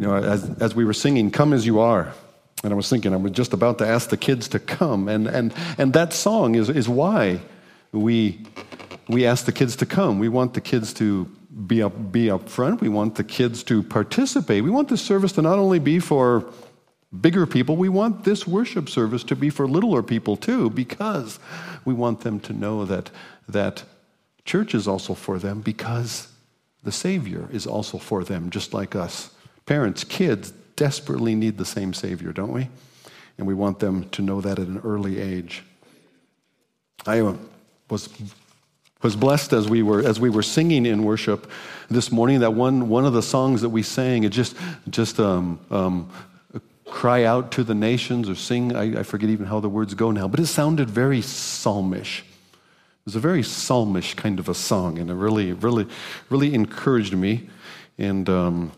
You know, as, as we were singing, Come As You Are, and I was thinking, I was just about to ask the kids to come. And, and, and that song is, is why we, we ask the kids to come. We want the kids to be up, be up front. We want the kids to participate. We want this service to not only be for bigger people, we want this worship service to be for littler people too, because we want them to know that, that church is also for them because the Savior is also for them, just like us. Parents, kids desperately need the same Savior, don't we? And we want them to know that at an early age. I uh, was was blessed as we were as we were singing in worship this morning. That one one of the songs that we sang, it just just um, um, cry out to the nations or sing. I, I, forget even how the words go now, but it sounded very psalmish. It was a very psalmish kind of a song, and it really, really, really encouraged me. And um,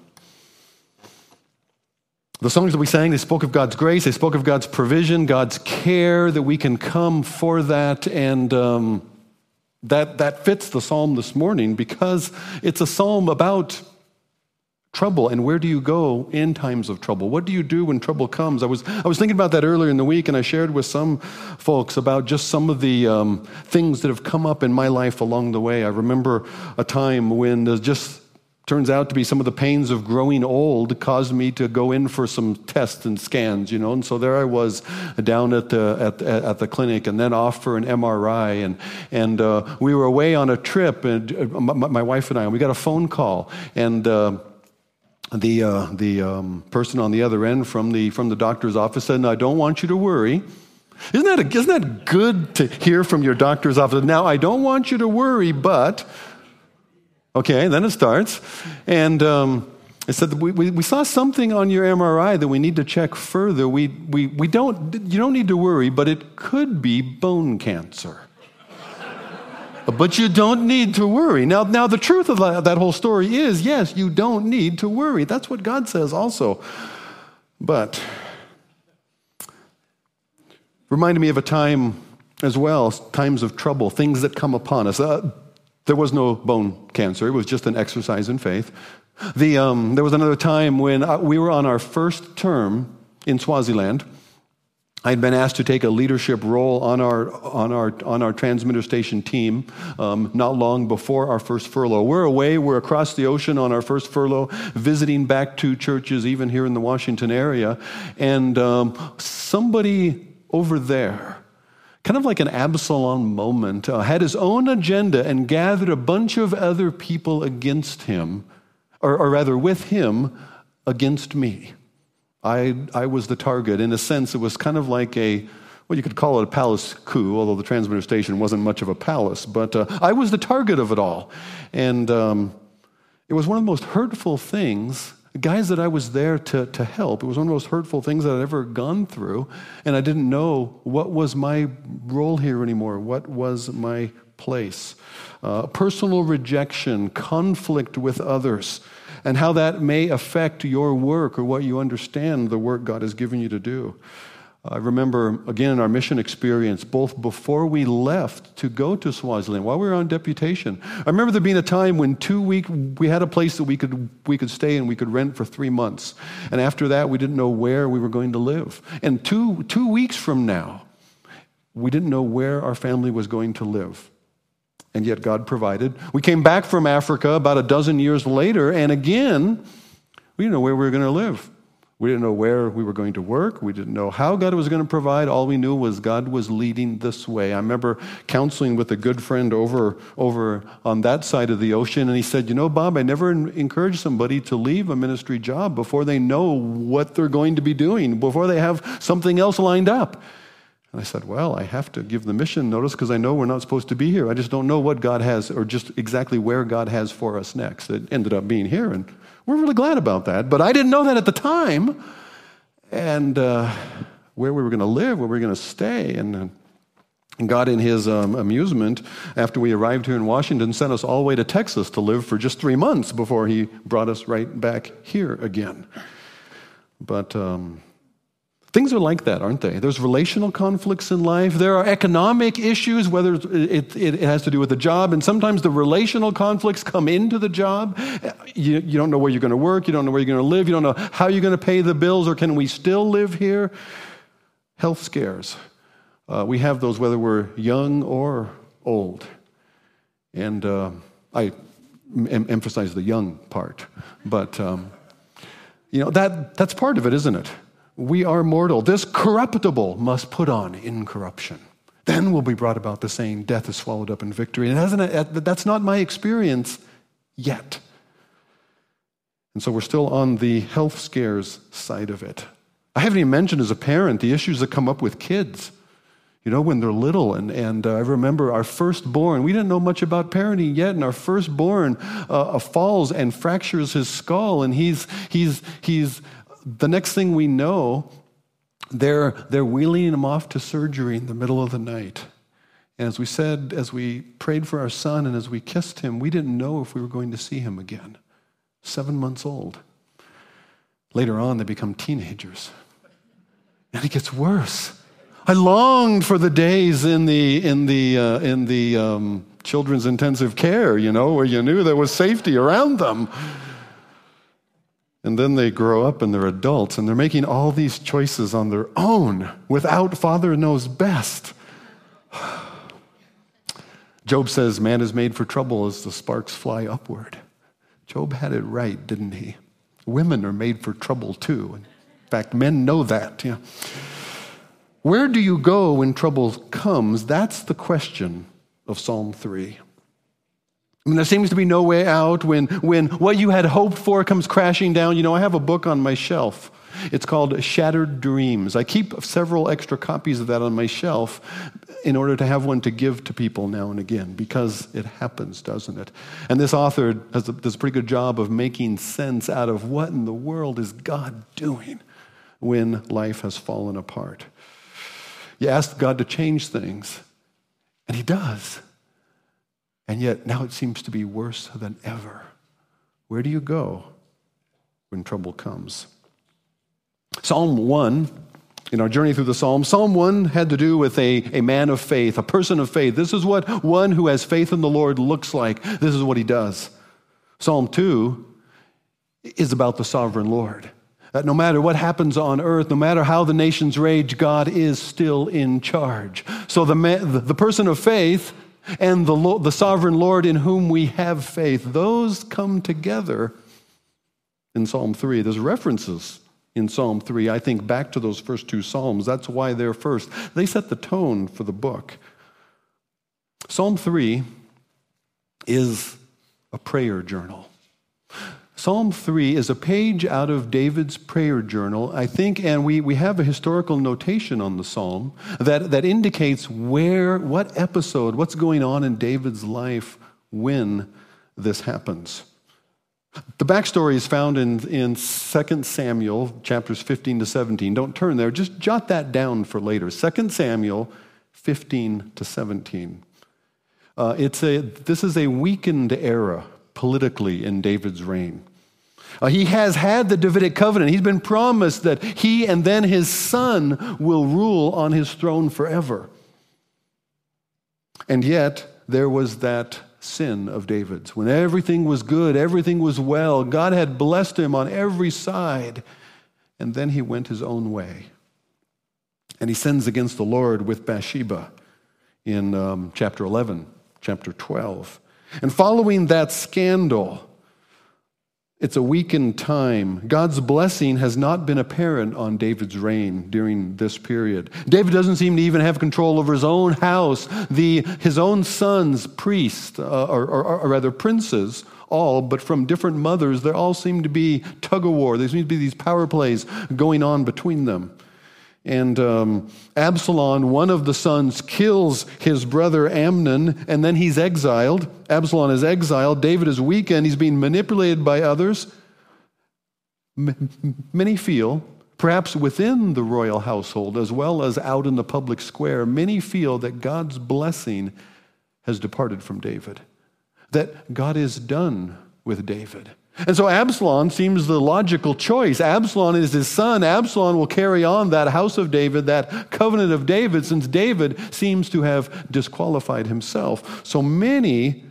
the songs that we sang, they spoke of God's grace, they spoke of God's provision, God's care, that we can come for that. And um, that, that fits the psalm this morning because it's a psalm about trouble. And where do you go in times of trouble? What do you do when trouble comes? I was i was thinking about that earlier in the week and i shared with some folks about just some of the um, things that have come up in my life along the way. I remember a time when there's just turns out to be some of the pains of growing old caused me to go in for some tests and scans you know and so there i was down at the at, at the clinic and then off for an mri and and uh, we were away on a trip and uh, my, my, wife and i and we got a phone call and uh, the, uh, the um, person on the other end from the, from the doctor's office said, I don't want you to worry. Isn't that, a, isn't that good to hear from your doctor's office? Now, I don't want you to worry, but, okay, then it starts. And um, it said, we, we, we, saw something on your MRI that we need to check further. We, we, we don't, you don't need to worry, but it could be bone cancer. But you don't need to worry. Now, now the truth of that, whole story is yes, you don't need to worry. That's what God says also. But reminded me of a time as well, times of trouble, things that come upon us. Uh, there was no bone cancer, it was just an exercise in faith. The, um, there was another time when uh, we were on our first term in Swaziland. I'd been asked to take a leadership role on our, on our, on our transmitter station team um, not long before our first furlough. We're away, we're across the ocean on our first furlough, visiting back to churches, even here in the Washington area. And um, somebody over there, kind of like an Absalom moment, uh, had his own agenda and gathered a bunch of other people against him, or, or rather with him, against me. I, I was the target. In a sense, it was kind of like a, well, you could call it a palace coup, although the transmitter station wasn't much of a palace. But uh, I was the target of it all. And um, it was one of the most hurtful things, guys that I was there to, to help, it was one of the most hurtful things that I'd ever gone through. And I didn't know what was my role here anymore, what was my place. Uh, personal rejection, conflict with others and how that may affect your work or what you understand the work God has given you to do. I remember, again, in our mission experience, both before we left to go to Swaziland, while we were on deputation, I remember there being a time when two week we had a place that we could, we could stay and we could rent for three months. And after that, we didn't know where we were going to live. And two, two weeks from now, we didn't know where our family was going to live and yet God provided. We came back from Africa about a dozen years later, and again, we didn't know where we were going to live. We didn't know where we were going to work. We didn't know how God was going to provide. All we knew was God was leading this way. I remember counseling with a good friend over, over on that side of the ocean, and he said, You know, Bob, I never encourage somebody to leave a ministry job before they know what they're going to be doing, before they have something else lined up. And I said, Well, I have to give the mission notice because I know we're not supposed to be here. I just don't know what God has, or just exactly where God has for us next. It ended up being here, and we're really glad about that. But I didn't know that at the time, and uh, where we were going to live, where we were going to stay. And, uh, and God, in His um, amusement, after we arrived here in Washington, sent us all the way to Texas to live for just three months before He brought us right back here again. But. Um, Things are like that, aren't they? There's relational conflicts in life. There are economic issues, whether it, it, it, has to do with the job, and sometimes the relational conflicts come into the job. You, you don't know where you're going to work, you don't know where you're going to live, you don't know how you're going to pay the bills, or can we still live here? Health scares. Uh, we have those whether we're young or old. And uh, I em- emphasize the young part, but um, you know that, that's part of it, isn't it? We are mortal. This corruptible must put on incorruption. Then will be brought about the saying, Death is swallowed up in victory. And hasn't, that's not my experience yet. And so we're still on the health scares side of it. I haven't even mentioned as a parent the issues that come up with kids. You know, when they're little, and, and uh, I remember our firstborn, we didn't know much about parenting yet, and our firstborn uh, falls and fractures his skull, and he's, he's, he's the next thing we know, they're, they're wheeling him off to surgery in the middle of the night. And as we said, as we prayed for our son and as we kissed him, we didn't know if we were going to see him again. Seven months old. Later on, they become teenagers. And it gets worse. I longed for the days in the, in the, uh, in the um, children's intensive care, you know, where you knew there was safety around them. And then they grow up and they're adults and they're making all these choices on their own without Father knows best. Job says, Man is made for trouble as the sparks fly upward. Job had it right, didn't he? Women are made for trouble too. In fact, men know that. Yeah. Where do you go when trouble comes? That's the question of Psalm 3. Mean, there seems to be no way out when, when what you had hoped for comes crashing down. You know, I have a book on my shelf. It's called Shattered Dreams. I keep several extra copies of that on my shelf in order to have one to give to people now and again because it happens, doesn't it? And this author does a, does a pretty good job of making sense out of what in the world is God doing when life has fallen apart. You ask God to change things, and He does. And yet now it seems to be worse than ever. Where do you go when trouble comes? Psalm 1, in our journey through the Psalms, Psalm 1 had to do with a, a man of faith, a person of faith. This is what one who has faith in the Lord looks like. This is what he does. Psalm 2 is about the sovereign Lord. That no matter what happens on earth, no matter how the nations rage, God is still in charge. So the, man, the person of faith and the, Lord, the sovereign Lord in whom we have faith, those come together in Psalm 3. There's references in Psalm 3, I think, back to those first two Psalms. That's why they're first. They set the tone for the book. Psalm 3 is a prayer journal. Psalm 3 is a page out of David's prayer journal, I think, and we, we have a historical notation on the psalm that, that indicates where, what episode, what's going on in David's life when this happens. The backstory is found in, in 2 Samuel chapters 15 to 17. Don't turn there, just jot that down for later. 2 Samuel 15 to 17. Uh, it's a, this is a weakened era politically in David's reign. Uh, he has had the Davidic covenant. He's been promised that he and then his son will rule on his throne forever. And yet, there was that sin of David's. When everything was good, everything was well, God had blessed him on every side, and then he went his own way. And he sins against the Lord with Bathsheba in um, chapter 11, chapter 12. And following that scandal, it's a weakened time. God's blessing has not been apparent on David's reign during this period. David doesn't seem to even have control over his own house. The, his own sons, priests, uh, or, or, or rather princes, all, but from different mothers, there all seem to be tug of war. There seem to be these power plays going on between them. And um, Absalom, one of the sons, kills his brother Amnon, and then he's exiled. Absalom is exiled. David is weakened. He's being manipulated by others. M- many feel, perhaps within the royal household as well as out in the public square, many feel that God's blessing has departed from David, that God is done with David. And so Absalom seems the logical choice. Absalom is his son. Absalom will carry on that house of David, that covenant of David, since David seems to have disqualified himself. So many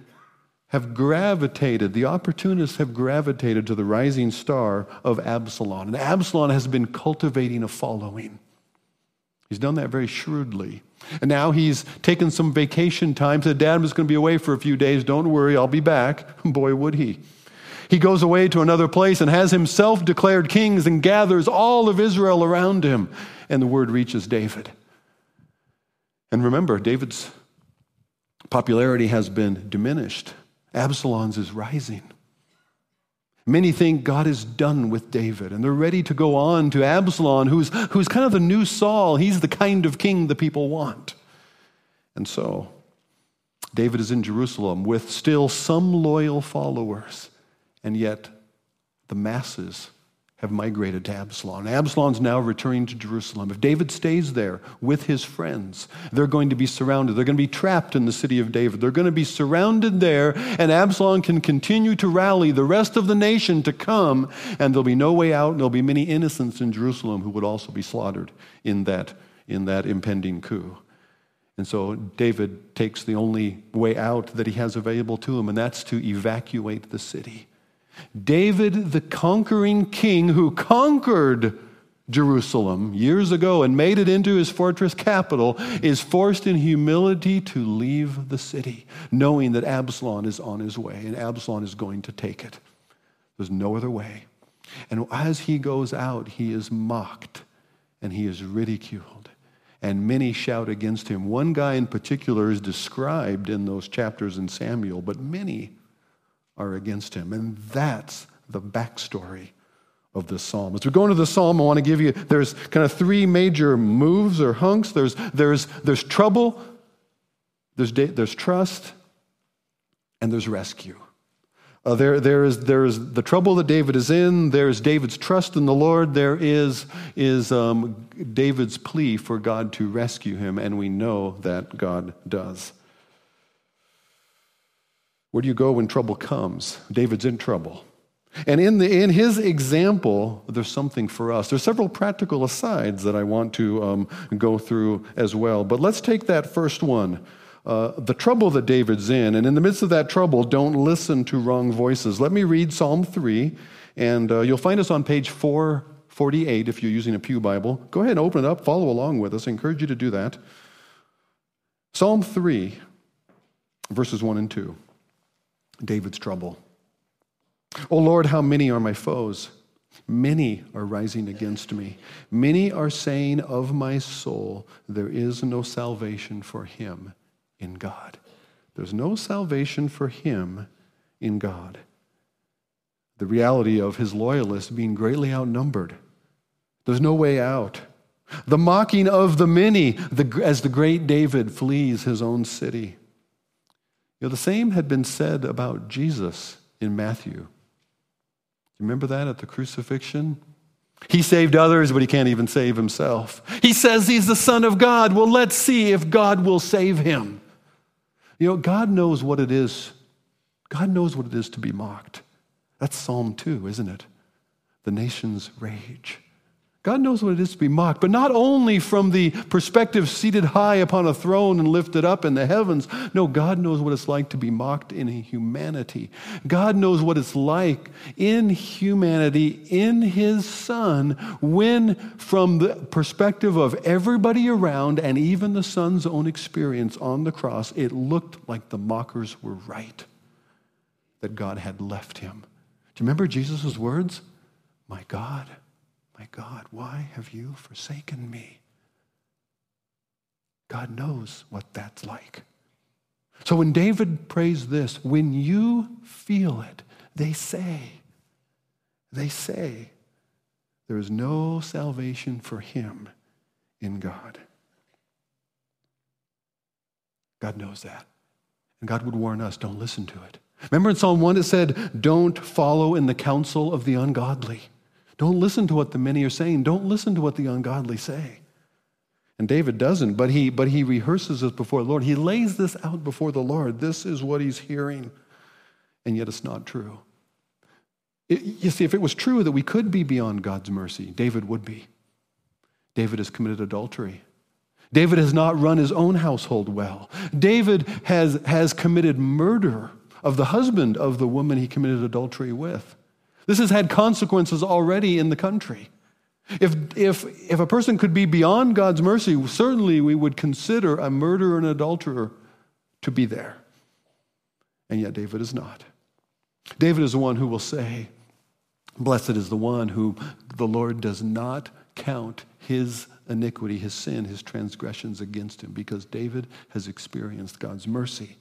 have gravitated, the opportunists have gravitated to the rising star of Absalom. And Absalom has been cultivating a following. He's done that very shrewdly. And now he's taken some vacation time. Said, Dad was going to be away for a few days. Don't worry, I'll be back. Boy, would he. He goes away to another place and has himself declared kings and gathers all of Israel around him. And the word reaches David. And remember, David's popularity has been diminished. Absalom's is rising. Many think God is done with David, and they're ready to go on to Absalom, who's, who's kind of the new Saul. He's the kind of king the people want. And so, David is in Jerusalem with still some loyal followers, and yet the masses have migrated to Absalom. Absalom's now returning to Jerusalem. If David stays there with his friends, they're going to be surrounded. They're going to be trapped in the city of David. They're going to be surrounded there, and Absalom can continue to rally the rest of the nation to come, and there'll be no way out, and there'll be many innocents in Jerusalem who would also be slaughtered in that, in that impending coup. And so David takes the only way out that he has available to him, and that's to evacuate the city. David, the conquering king who conquered Jerusalem years ago and made it into his fortress capital, is forced in humility to leave the city, knowing that Absalom is on his way and Absalom is going to take it. There's no other way. And as he goes out, he is mocked and he is ridiculed. And many shout against him. One guy in particular is described in those chapters in Samuel, but many are against him. And that's the backstory of this psalm. As we go into the psalm, I want to give you, there's kind of three major moves or hunks. There's, there's, there's trouble, there's, there's trust, and there's rescue. Uh, there, there, is, there is the trouble that David is in. There's David's trust in the Lord. There is, is um, David's plea for God to rescue him, and we know that God does. Where do you go when trouble comes? David's in trouble. And in, the, in his example, there's something for us. There's several practical asides that I want to um, go through as well. But let's take that first one. Uh, the trouble that David's in, and in the midst of that trouble, don't listen to wrong voices. Let me read Psalm 3, and uh, you'll find us on page 448 if you're using a Pew Bible. Go ahead and open it up, follow along with us. I encourage you to do that. Psalm 3, verses 1 and 2. David's trouble. Oh Lord, how many are my foes? Many are rising against me. Many are saying of my soul, there is no salvation for him in God. There's no salvation for him in God. The reality of his loyalists being greatly outnumbered. There's no way out. The mocking of the many the, as the great David flees his own city. You know, the same had been said about Jesus in Matthew. Remember that at the crucifixion? He saved others, but he can't even save himself. He says he's the Son of God. Well, let's see if God will save him. You know, God knows what it is. God knows what it is to be mocked. That's Psalm 2, isn't it? The nation's rage. God knows what it is to be mocked, but not only from the perspective seated high upon a throne and lifted up in the heavens. No, God knows what it's like to be mocked in humanity. God knows what it's like in humanity, in His Son, when, from the perspective of everybody around and even the Son's own experience on the cross, it looked like the mockers were right, that God had left him. Do you remember Jesus' words? My God my God, why have you forsaken me? God knows what that's like. So when David prays this, when you feel it, they say, they say, there is no salvation for him in God. God knows that. And God would warn us don't listen to it. Remember in Psalm 1 it said, don't follow in the counsel of the ungodly. Don't listen to what the many are saying. Don't listen to what the ungodly say. And David doesn't, but he, but he rehearses this before the Lord. He lays this out before the Lord. This is what he's hearing. And yet it's not true. you see, if it was true that we could be beyond God's mercy, David would be. David has committed adultery. David has not run his own household well. David has, has committed murder of the husband of the woman he committed adultery with. This has had consequences already in the country. If, if, if a person could be beyond God's mercy, certainly we would consider a murderer and adulterer to be there. And yet David is not. David is the one who will say, Blessed is the one who the Lord does not count his iniquity, his sin, his transgressions against him, because David has experienced God's mercy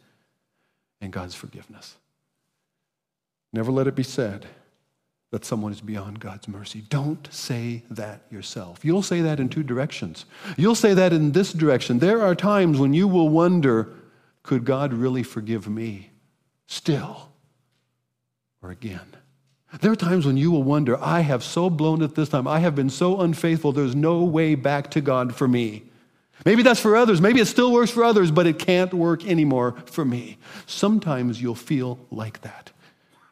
and God's forgiveness. Never let it be said that someone is beyond God's mercy. Don't say that yourself. You'll say that in two directions. You'll say that in this direction. There are times when you will wonder could God really forgive me still or again? There are times when you will wonder, I have so blown it this time. I have been so unfaithful. There's no way back to God for me. Maybe that's for others. Maybe it still works for others, but it can't work anymore for me. Sometimes you'll feel like that,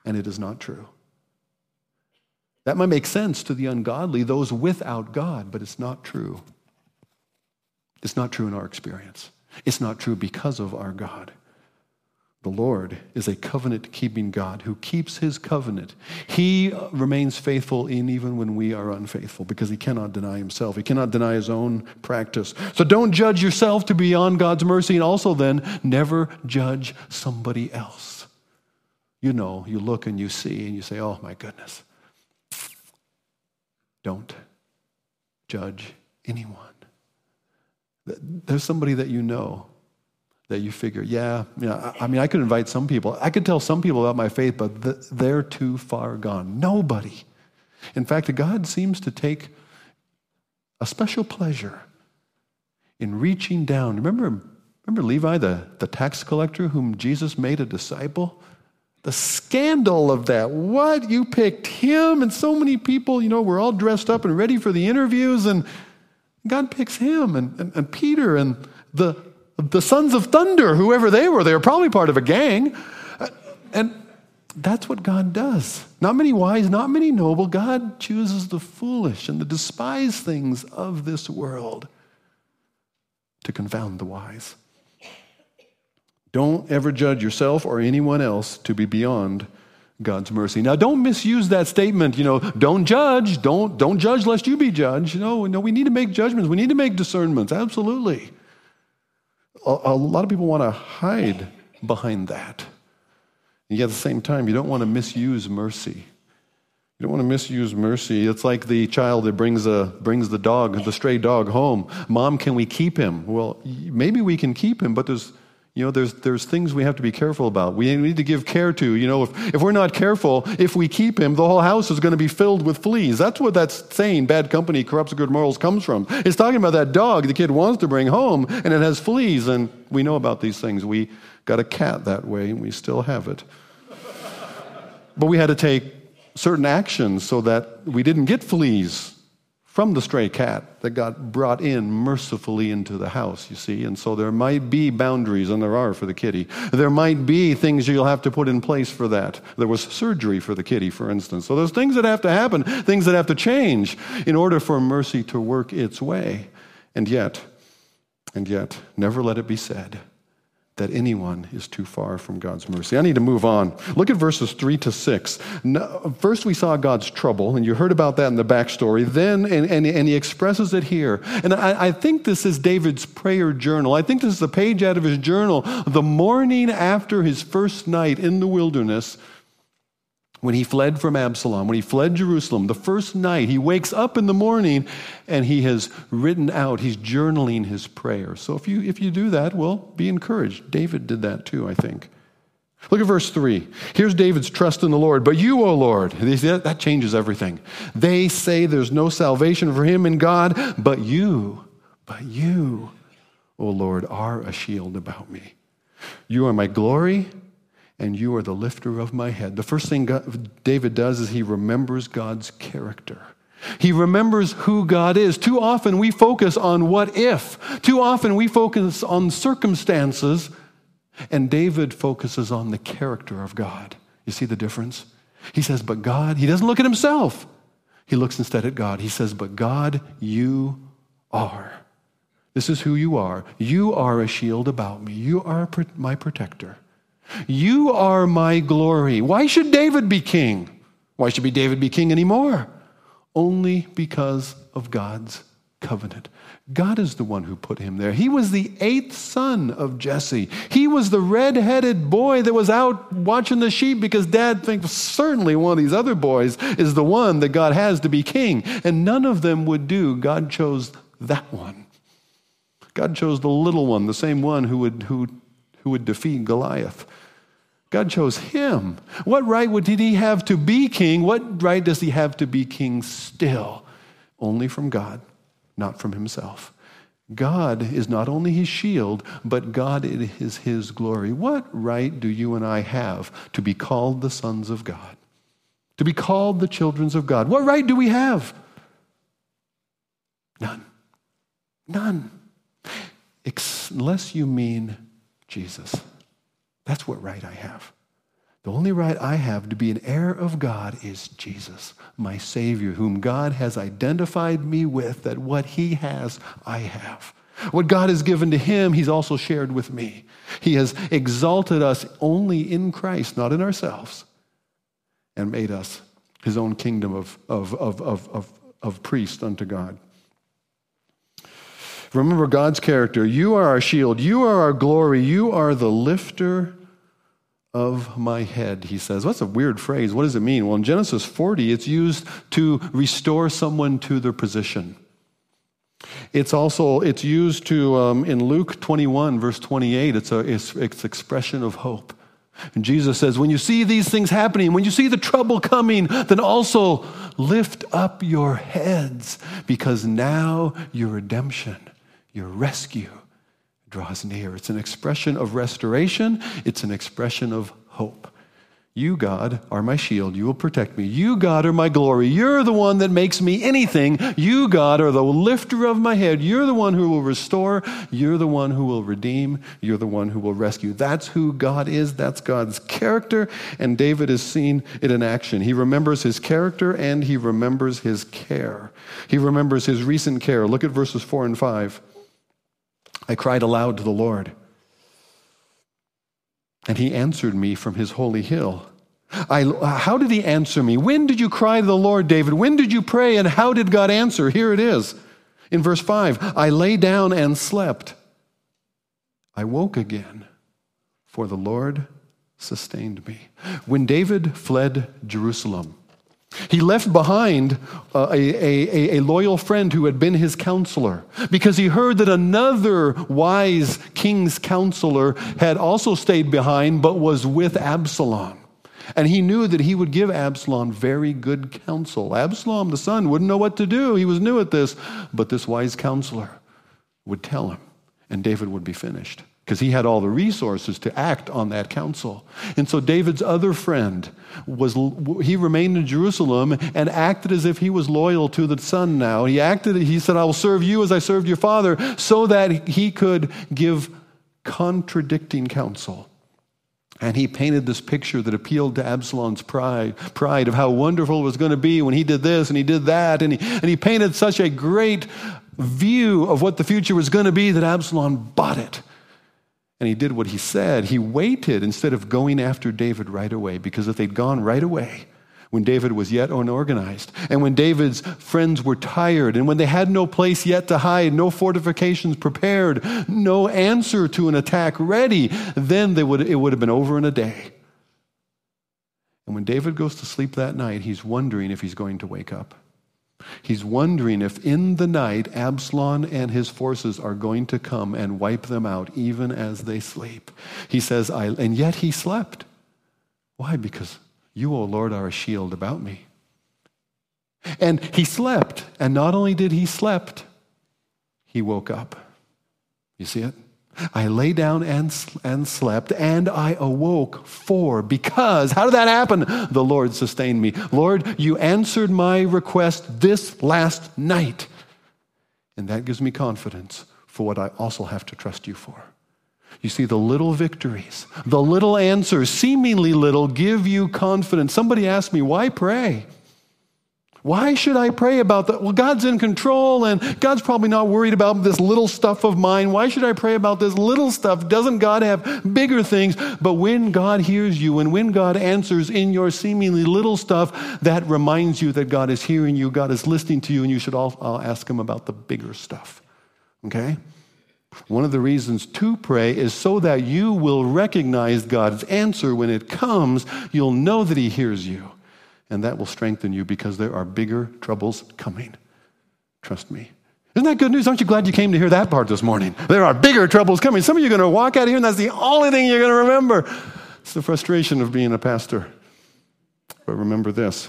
and it is not true. That might make sense to the ungodly, those without God, but it's not true. It's not true in our experience. It's not true because of our God. The Lord is a covenant keeping God who keeps his covenant. He remains faithful in even when we are unfaithful because he cannot deny himself. He cannot deny his own practice. So don't judge yourself to be beyond God's mercy and also then never judge somebody else. You know, you look and you see and you say, oh my goodness. Don't judge anyone. There's somebody that you know that you figure, yeah, yeah, I mean, I could invite some people. I could tell some people about my faith, but they're too far gone. Nobody. In fact, God seems to take a special pleasure in reaching down. Remember, remember Levi, the, the tax collector whom Jesus made a disciple? The scandal of that. What? You picked him, and so many people, you know, were all dressed up and ready for the interviews, and God picks him and, and, and Peter and the the sons of thunder, whoever they were. They were probably part of a gang. And that's what God does. Not many wise, not many noble. God chooses the foolish and the despised things of this world to confound the wise. Don't ever judge yourself or anyone else to be beyond God's mercy. Now, don't misuse that statement, you know, don't judge, don't, don't judge lest you be judged. No, no, we need to make judgments. We need to make discernments, absolutely a, a lot of people want to hide behind that. And yet at the same time, you don't want to misuse mercy. You don't want to misuse mercy. It's like the child that brings, a, brings the dog, the stray dog home. Mom, can we keep him? Well, maybe we can keep him, but there's you know, there's, there's things we have to be careful about. We need to give care to. You know, if, if we're not careful, if we keep him, the whole house is going to be filled with fleas. That's what that saying, bad company corrupts good morals, comes from. It's talking about that dog the kid wants to bring home, and it has fleas, and we know about these things. We got a cat that way, and we still have it. but we had to take certain actions so that we didn't get fleas from the stray cat that got brought in mercifully into the house, you see. And so there might be boundaries, and there are for the kitty. There might be things you'll have to put in place for that. There was surgery for the kitty, for instance. So there's things that have to happen, things that have to change in order for mercy to work its way. And yet, and yet, never let it be said that anyone is too far from God's mercy. I need to move on. Look at verses 3 to 6. First, we saw God's trouble, and you heard about that in the backstory. Then, and, and, and he expresses it here. And I, I think this is David's prayer journal. I think this is a page out of his journal. The morning after his first night in the wilderness, when he fled from Absalom, when he fled Jerusalem, the first night, he wakes up in the morning and he has written out, he's journaling his prayer. So if you, if you do that, well, be encouraged. David did that too, I think. Look at verse 3. Here's David's trust in the Lord. But you, O Lord, that changes everything. They say there's no salvation for him in God, but you, but you, O Lord, are a shield about me. You are my glory and you are the lifter of my head. The first thing God, David does is he remembers God's character. He remembers who God is. Too often we focus on what if. Too often we focus on circumstances, and David focuses on the character of God. You see the difference? He says, But God, he doesn't look at himself. He looks instead at God. He says, But God, you are. This is who you are. You are a shield about me. You are my protector. You are my glory. Why should David be king? Why should be David be king anymore? Only because of God's covenant. God is the one who put him there. He was the eighth son of Jesse. He was the red headed boy that was out watching the sheep because dad thinks certainly one of these other boys is the one that God has to be king. And none of them would do. God chose that one. God chose the little one, the same one who would, who, who would defeat Goliath. God chose him. What right did he have to be king? What right does he have to be king still? Only from God, not from himself. God is not only his shield, but God is his glory. What right do you and I have to be called the sons of God? To be called the children of God? What right do we have? None. None. Unless you mean Jesus. That's what right I have. The only right I have to be an heir of God is Jesus, my Savior, whom God has identified me with, that what He has, I have. What God has given to Him, He's also shared with me. He has exalted us only in Christ, not in ourselves, and made us His own kingdom of, of, of, of, of, of priests unto God. Remember God's character. You are our shield. You are our glory. You are the lifter of my head, he says. What's a weird phrase? What does it mean? Well, in Genesis 40, it's used to restore someone to their position. It's also it's used to um, in Luke 21 verse 28. It's a it's, it's expression of hope. And Jesus says, when you see these things happening, when you see the trouble coming, then also lift up your heads because now your redemption, your rescue draws near. It's an expression of restoration, it's an expression of hope. You, God, are my shield. You will protect me. You, God, are my glory. You're the one that makes me anything. You, God, are the lifter of my head. You're the one who will restore. You're the one who will redeem. You're the one who will rescue. That's who God is. That's God's character. And David has seen it in action. He remembers his character and he remembers his care. He remembers his recent care. Look at verses 4 and 5. I cried aloud to the Lord, and he answered me from his holy hill. I, how did he answer me? When did you cry to the Lord, David? When did you pray, and how did God answer? Here it is. In verse 5 I lay down and slept. I woke again, for the Lord sustained me. When David fled Jerusalem, he left behind uh, a, a, a, loyal friend who had been his counselor because he heard that another wise king's counselor had also stayed behind but was with Absalom. And he knew that he would give Absalom very good counsel. Absalom, the son, wouldn't know what to do. He was new at this, but this wise counselor would tell him, and David would be finished because he had all the resources to act on that counsel. And so David's other friend was he remained in Jerusalem and acted as if he was loyal to the son now. He acted he said I will serve you as I served your father so that he could give contradicting counsel. And he painted this picture that appealed to Absalom's pride, pride of how wonderful it was going to be when he did this and he did that. And he, and he painted such a great view of what the future was going to be that Absalom bought it. And he did what he said. He waited instead of going after David right away, because if they'd gone right away, when David was yet unorganized, and when David's friends were tired, and when they had no place yet to hide, no fortifications prepared, no answer to an attack ready, then they would, it would have been over in a day. And when David goes to sleep that night, he's wondering if he's going to wake up. He's wondering if in the night Absalom and his forces are going to come and wipe them out even as they sleep. He says, I, and yet he slept. Why? Because you, O Lord, are a shield about me. And he slept. And not only did he slept, he woke up. You see it? I lay down and, and slept, and I awoke for, because, how did that happen? The Lord sustained me. Lord, you answered my request this last night. And that gives me confidence for what I also have to trust you for. You see, the little victories, the little answers, seemingly little, give you confidence. Somebody asked me, why pray? Why should I pray about that? Well, God's in control and God's probably not worried about this little stuff of mine. Why should I pray about this little stuff? Doesn't God have bigger things? But when God hears you and when God answers in your seemingly little stuff, that reminds you that God is hearing you, God is listening to you, and you should all, all ask Him about the bigger stuff. Okay? One of the reasons to pray is so that you will recognize God's answer when it comes. You'll know that He hears you, and that will strengthen you because there are bigger troubles coming. Trust me. Isn't that good news? Aren't you glad you came to hear that part this morning? There are bigger troubles coming. Some of you are going to walk out of here, and that's the only thing you're going to remember. It's the frustration of being a pastor. But remember this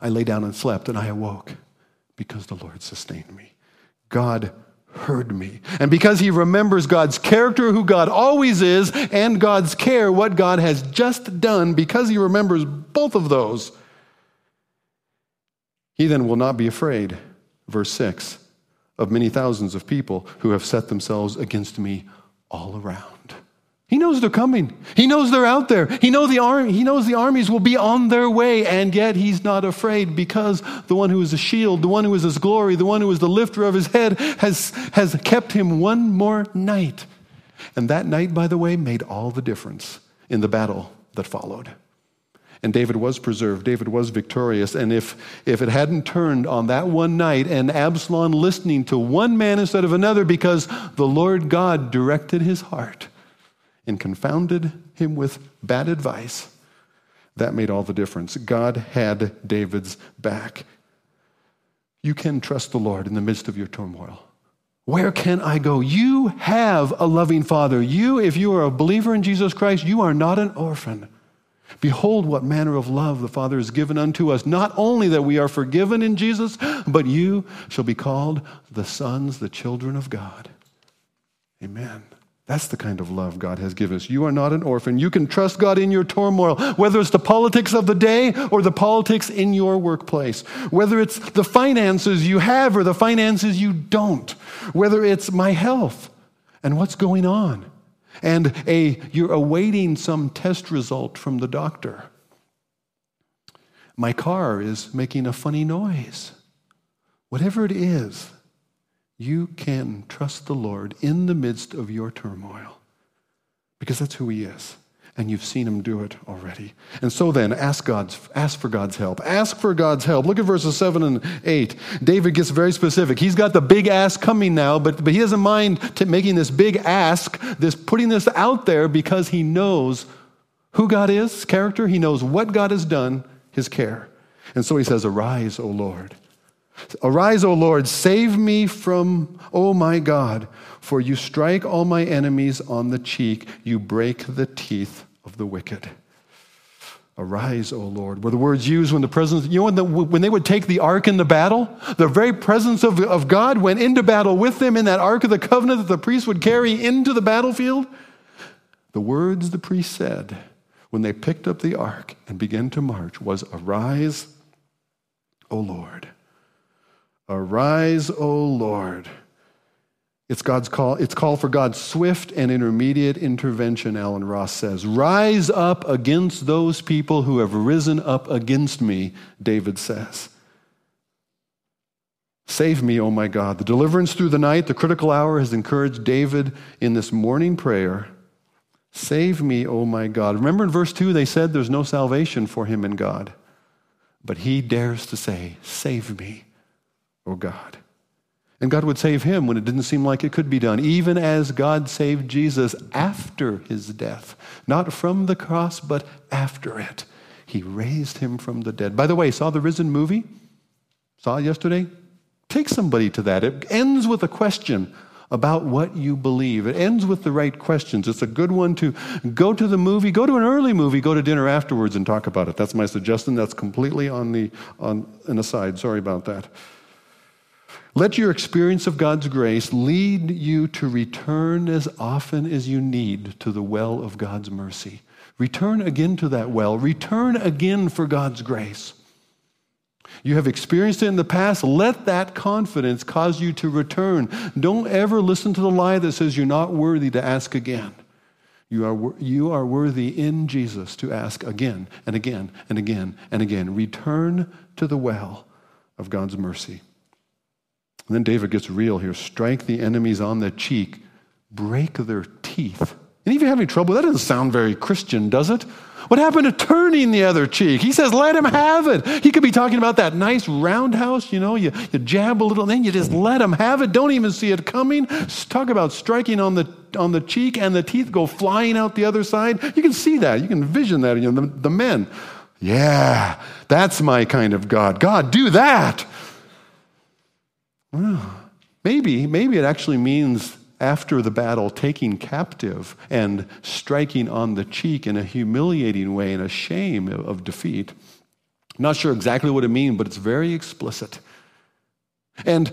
I lay down and slept, and I awoke because the Lord sustained me. God heard me. And because he remembers God's character, who God always is, and God's care, what God has just done, because he remembers both of those, he then will not be afraid, verse 6, of many thousands of people who have set themselves against me all around. He knows they're coming. He knows they're out there. He, know the army, he knows the armies will be on their way, and yet he's not afraid because the one who is a shield, the one who is his glory, the one who is the lifter of his head has, has kept him one more night. And that night, by the way, made all the difference in the battle that followed. And David was preserved. David was victorious. And if, if it hadn't turned on that one night and Absalom listening to one man instead of another because the Lord God directed his heart, and confounded him with bad advice, that made all the difference. God had David's back. You can trust the Lord in the midst of your turmoil. Where can I go? You have a loving Father. You, if you are a believer in Jesus Christ, you are not an orphan. Behold, what manner of love the Father has given unto us. Not only that we are forgiven in Jesus, but you shall be called the sons, the children of God. Amen. That's the kind of love God has given us. You are not an orphan. You can trust God in your turmoil, whether it's the politics of the day or the politics in your workplace, whether it's the finances you have or the finances you don't, whether it's my health and what's going on, and a, you're awaiting some test result from the doctor. My car is making a funny noise. Whatever it is, you can trust the Lord in the midst of your turmoil because that's who He is. And you've seen him do it already. And so then, ask, God's, ask for God's help. Ask for God's help. Look at verses 7 and 8. David gets very specific. He's got the big ask coming now, but, but he doesn't mind making this big ask, this putting this out there because he knows who God is, character. He knows what God has done, his care. And so he says, Arise, O Lord. Arise, O Lord, save me from, O my God, for you strike all my enemies on the cheek, you break the teeth of the wicked. Arise, O Lord, were the words used when the presence, you know, when, the, when they would take the ark in the battle, the very presence of, of God went into battle with them in that ark of the covenant that the priest would carry into the battlefield. The words the priest said when they picked up the ark and began to march was, Arise, O Lord. Arise, O Lord. It's God's call. It's call for God's swift and intermediate intervention, Allen Ross says. Rise up against those people who have risen up against me, David says. Save me, O my God. The deliverance through the night, the critical hour, has encouraged David in this morning prayer. Save me, O my God. Remember in verse 2, they said there's no salvation for him in God. But he dares to say, Save me. O oh God. And God would save him when it didn't seem like it could be done, even as God saved Jesus after his death. Not from the cross, but after it. He raised him from the dead. By the way, saw the Risen movie? Saw it yesterday? Take somebody to that. It ends with a question about what you believe. It ends with the right questions. It's a good one to go to the movie, go to an early movie, go to dinner afterwards and talk about it. That's my suggestion. That's completely on the on an aside. Sorry about that. Let your experience of God's grace lead you to return as often as you need to the well of God's mercy. Return again to that well. Return again for God's grace. You have experienced it in the past. Let that confidence cause you to return. Don't ever listen to the lie that says you're not worthy to ask again. You are, you are worthy in Jesus to ask again and again and again and again. Return to the well of God's mercy. And then David gets real here. Strike the enemies on the cheek, break their teeth. And if you're having trouble, that doesn't sound very Christian, does it? What happened to turning the other cheek? He says, let him have it. He could be talking about that nice roundhouse, you know, you, you jab a little, then you just let him have it. Don't even see it coming. Talk about striking on the, on the cheek and the teeth go flying out the other side. You can see that. You can envision that. You know, the, the men. Yeah, that's my kind of God. God, do that. Well, maybe, maybe it actually means after the battle, taking captive and striking on the cheek in a humiliating way and a shame of defeat. not sure exactly what it means, but it's very explicit. And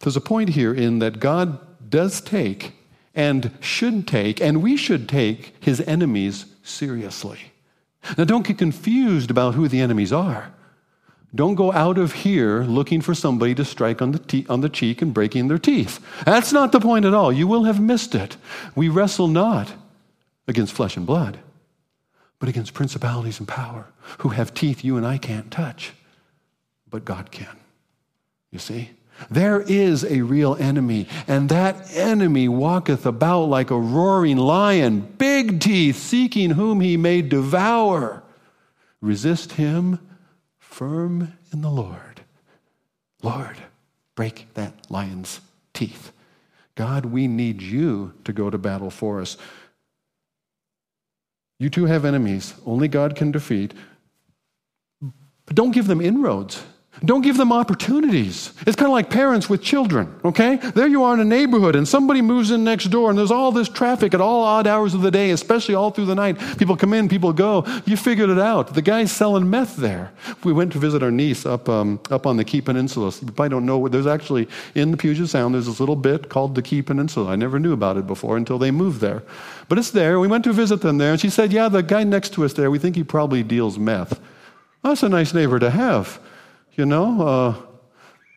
there's a point here in that God does take and should take, and we should take his enemies seriously. Now, don't get confused about who the enemies are. Don't go out of here looking for somebody to strike on the, te- on the cheek and breaking their teeth. That's not the point at all. You will have missed it. We wrestle not against flesh and blood, but against principalities and power who have teeth you and I can't touch, but God can. You see? There is a real enemy, and that enemy walketh about like a roaring lion, big teeth, seeking whom he may devour. Resist him firm in the Lord. Lord, break that lion's teeth. God, we need you to go to battle for us. You two have enemies, only God can defeat. But don't give them inroads. Don't give them opportunities. It's kind of like parents with children, okay? There you are in a neighborhood and somebody moves in next door and there's all this traffic at all odd hours of the day, especially all through the night. People come in, people go. You figured it out. The guy's selling meth there. We went to visit our niece up, um, up on the Key Peninsula. You probably don't know, there's actually in the Puget Sound, there's this little bit called the Key Peninsula. I never knew about it before until they moved there. But it's there. We went to visit them there and she said, Yeah, the guy next to us there, we think he probably deals meth. That's a nice neighbor to have. You know,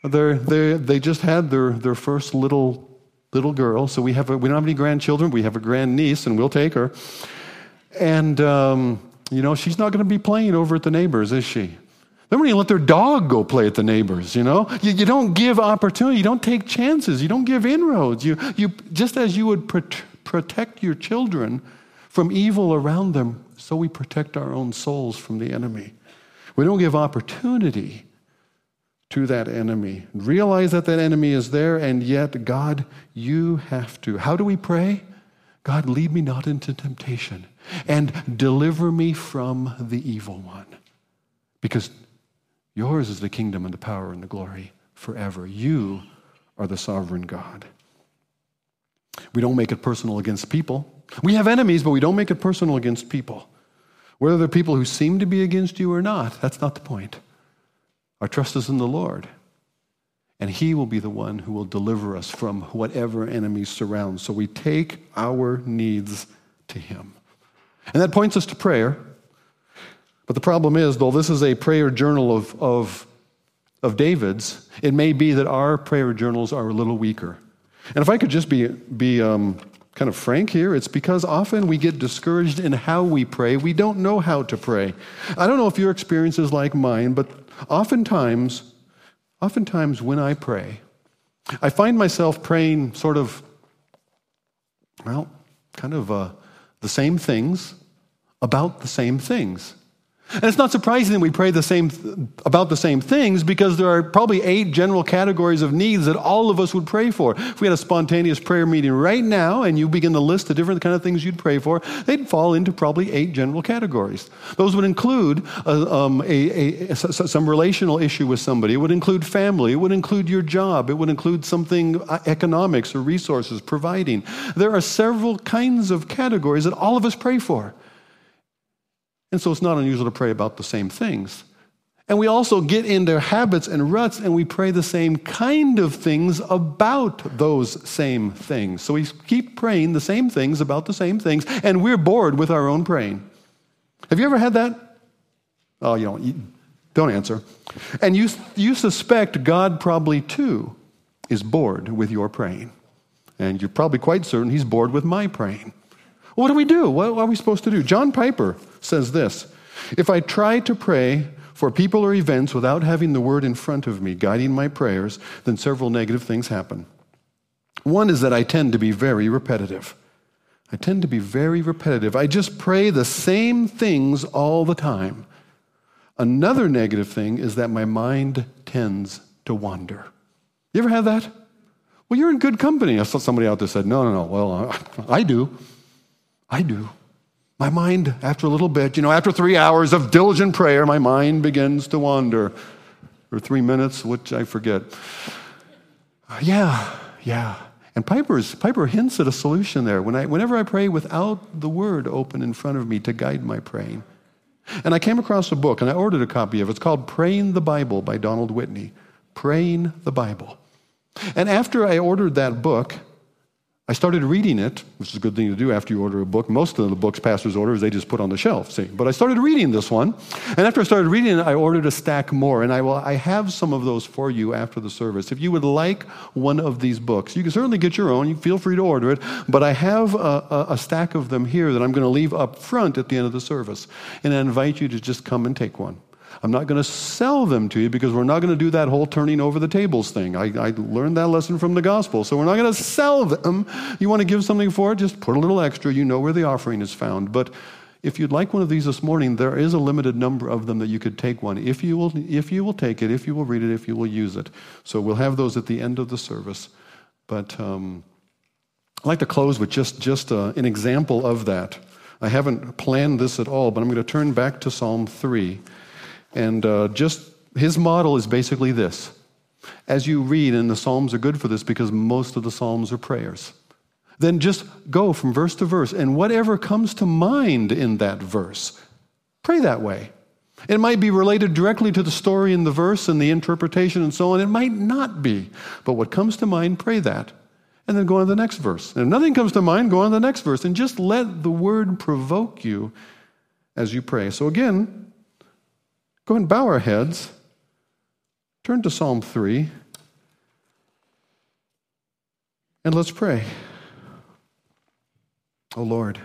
uh, they they they just had their, their first little little girl. So we have a, we don't have any grandchildren. We have a grandniece, and we'll take her. And um, you know, she's not going to be playing over at the neighbors, is she? They won't even let their dog go play at the neighbors, you know? You, you, don't give opportunity. You don't take chances. You don't give inroads. You, you, just as you would pro- protect your children from evil around them, so we protect our own souls from the enemy. We don't give opportunity to that enemy. Realize that that enemy is there, and yet, God, you have to. How do we pray? God, lead me not into temptation and deliver me from the evil one. Because yours is the kingdom and the power and the glory forever. You are the sovereign God. We don't make it personal against people. We have enemies, but we don't make it personal against people. Whether they're people who seem to be against you or not, that's not the point. Our trust is in the Lord. And He will be the one who will deliver us from whatever enemies surround. So we take our needs to Him. And that points us to prayer. But the problem is, though this is a prayer journal of, of, of David's, it may be that our prayer journals are a little weaker. And if I could just be, be um, kind of frank here, it's because often we get discouraged in how we pray. We don't know how to pray. I don't know if your experience is like mine, but Oftentimes, oftentimes when I pray, I find myself praying sort of, well, kind of uh, the same things about the same things. And it's not surprising that we pray the same th- about the same things because there are probably eight general categories of needs that all of us would pray for. If we had a spontaneous prayer meeting right now and you begin to list the different kind of things you'd pray for, they'd fall into probably eight general categories. Those would include uh, um, a, a, some relational issue with somebody. It would include family. It would include your job. It would include something uh, economics or resources providing. There are several kinds of categories that all of us pray for. And so it's not unusual to pray about the same things. And we also get into habits and ruts and we pray the same kind of things about those same things. So we keep praying the same things about the same things and we're bored with our own praying. Have you ever had that? Oh, you don't. Don't answer. And you, you suspect God probably too is bored with your praying. And you're probably quite certain he's bored with my praying. What do we do? What are we supposed to do? John Piper says this If I try to pray for people or events without having the word in front of me guiding my prayers, then several negative things happen. One is that I tend to be very repetitive. I tend to be very repetitive. I just pray the same things all the time. Another negative thing is that my mind tends to wander. You ever have that? Well, you're in good company. I saw somebody out there said, No, no, no. Well, uh, I do. I do. My mind, after a little bit, you know, after three hours of diligent prayer, my mind begins to wander. Or three minutes, which I forget. Uh, yeah, yeah. And Piper's, Piper hints at a solution there. When I, whenever I pray without the word open in front of me to guide my praying. And I came across a book and I ordered a copy of it. It's called Praying the Bible by Donald Whitney. Praying the Bible. And after I ordered that book, I started reading it, which is a good thing to do after you order a book. Most of the books pastors order is they just put on the shelf, see. But I started reading this one, and after I started reading it, I ordered a stack more, and I will I have some of those for you after the service. If you would like one of these books, you can certainly get your own. You feel free to order it, but I have a, a, a stack of them here that I'm going to leave up front at the end of the service, and I invite you to just come and take one. I'm not going to sell them to you because we're not going to do that whole turning over the tables thing. I, I learned that lesson from the gospel. So we're not going to sell them. You want to give something for it? Just put a little extra. You know where the offering is found. But if you'd like one of these this morning, there is a limited number of them that you could take one. If you will, if you will take it, if you will read it, if you will use it. So we'll have those at the end of the service. But um, I'd like to close with just, just uh, an example of that. I haven't planned this at all, but I'm going to turn back to Psalm 3. And uh, just his model is basically this. As you read, and the Psalms are good for this because most of the Psalms are prayers, then just go from verse to verse, and whatever comes to mind in that verse, pray that way. It might be related directly to the story in the verse and the interpretation and so on. It might not be. But what comes to mind, pray that. And then go on to the next verse. And if nothing comes to mind, go on to the next verse. And just let the word provoke you as you pray. So again, Go and bow our heads. Turn to Psalm 3. And let's pray. Oh Lord,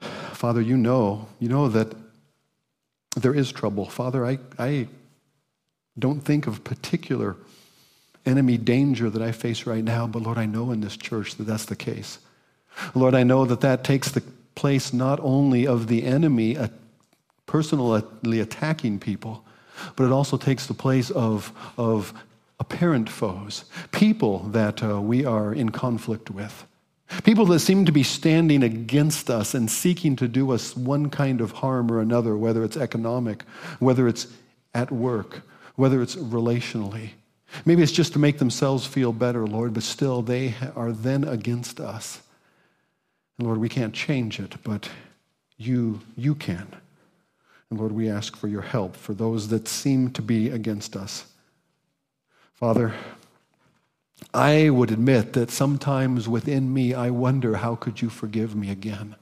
Father, you know, you know that there is trouble. Father, I, I don't think of particular enemy danger that I face right now, but Lord, I know in this church that that's the case. Lord, I know that that takes the place not only of the enemy personally attacking people, but it also takes the place of, of apparent foes, people that uh, we are in conflict with. People that seem to be standing against us and seeking to do us one kind of harm or another, whether it's economic, whether it's at work, whether it's relationally. Maybe it's just to make themselves feel better, Lord, but still they are then against us. And Lord, we can't change it, but you, you can. And Lord, we ask for your help for those that seem to be against us. Father, I would admit that sometimes within me I wonder how could you forgive me again?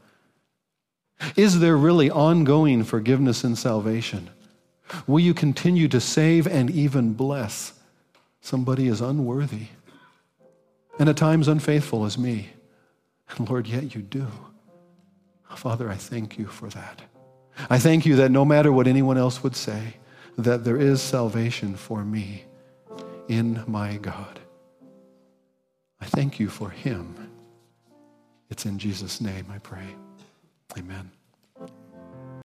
Is there really ongoing forgiveness and salvation? Will you continue to save and even bless somebody as unworthy and at times unfaithful as me? And Lord, yet you do. Father, I thank you for that. I thank you that no matter what anyone else would say, that there is salvation for me in my God. I thank you for him. It's in Jesus' name I pray. Amen.